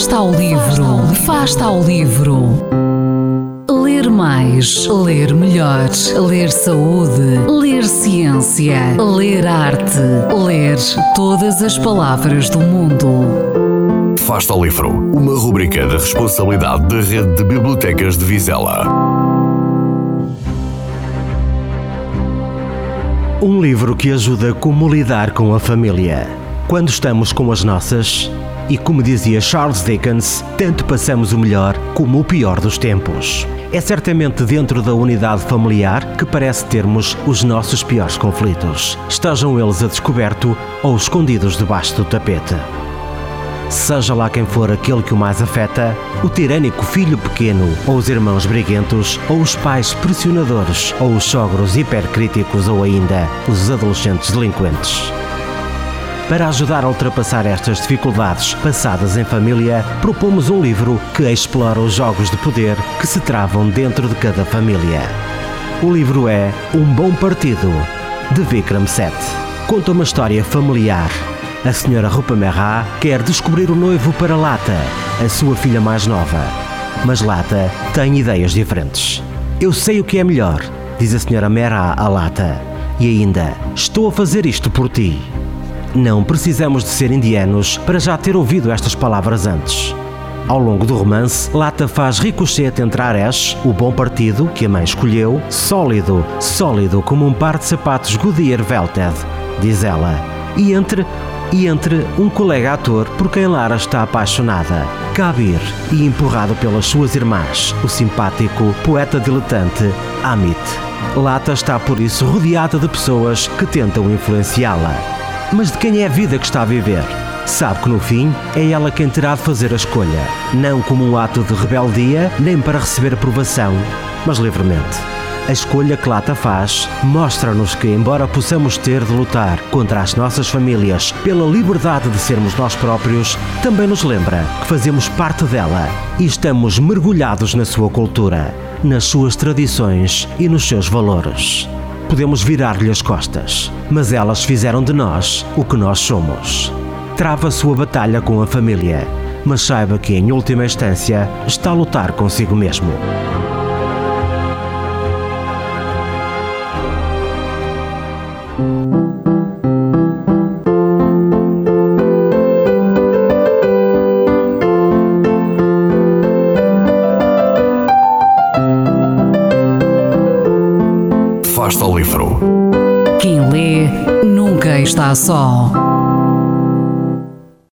Fasta ao livro. Fasta ao livro. Ler mais, ler melhor, ler saúde, ler ciência, ler arte, ler todas as palavras do mundo. Fasta ao livro. Uma rubrica da responsabilidade da Rede de Bibliotecas de Vizela. Um livro que ajuda como lidar com a família. Quando estamos com as nossas, e como dizia Charles Dickens, tanto passamos o melhor como o pior dos tempos. É certamente dentro da unidade familiar que parece termos os nossos piores conflitos, estejam eles a descoberto ou escondidos debaixo do tapete. Seja lá quem for aquele que o mais afeta, o tirânico filho pequeno, ou os irmãos briguentos, ou os pais pressionadores, ou os sogros hipercríticos, ou ainda os adolescentes delinquentes. Para ajudar a ultrapassar estas dificuldades passadas em família, propomos um livro que explora os jogos de poder que se travam dentro de cada família. O livro é Um Bom Partido, de Vikram Seth. Conta uma história familiar. A senhora Rupa Merra quer descobrir o noivo para Lata, a sua filha mais nova. Mas Lata tem ideias diferentes. Eu sei o que é melhor, diz a senhora Merra a Lata. E ainda, estou a fazer isto por ti. Não precisamos de ser indianos para já ter ouvido estas palavras antes. Ao longo do romance, Lata faz ricochete entre Ares, o bom partido que a mãe escolheu, sólido, sólido como um par de sapatos Goodyear Velted, diz ela, e entre e entre um colega ator por quem Lara está apaixonada, Kabir, e empurrado pelas suas irmãs, o simpático poeta diletante Amit. Lata está por isso rodeada de pessoas que tentam influenciá-la. Mas de quem é a vida que está a viver? Sabe que no fim é ela quem terá de fazer a escolha, não como um ato de rebeldia, nem para receber aprovação, mas livremente. A escolha que Lata faz mostra-nos que, embora possamos ter de lutar contra as nossas famílias pela liberdade de sermos nós próprios, também nos lembra que fazemos parte dela e estamos mergulhados na sua cultura, nas suas tradições e nos seus valores podemos virar-lhe as costas, mas elas fizeram de nós o que nós somos. Trava sua batalha com a família, mas saiba que, em última instância, está a lutar consigo mesmo. Ao livro. Quem lê nunca está só.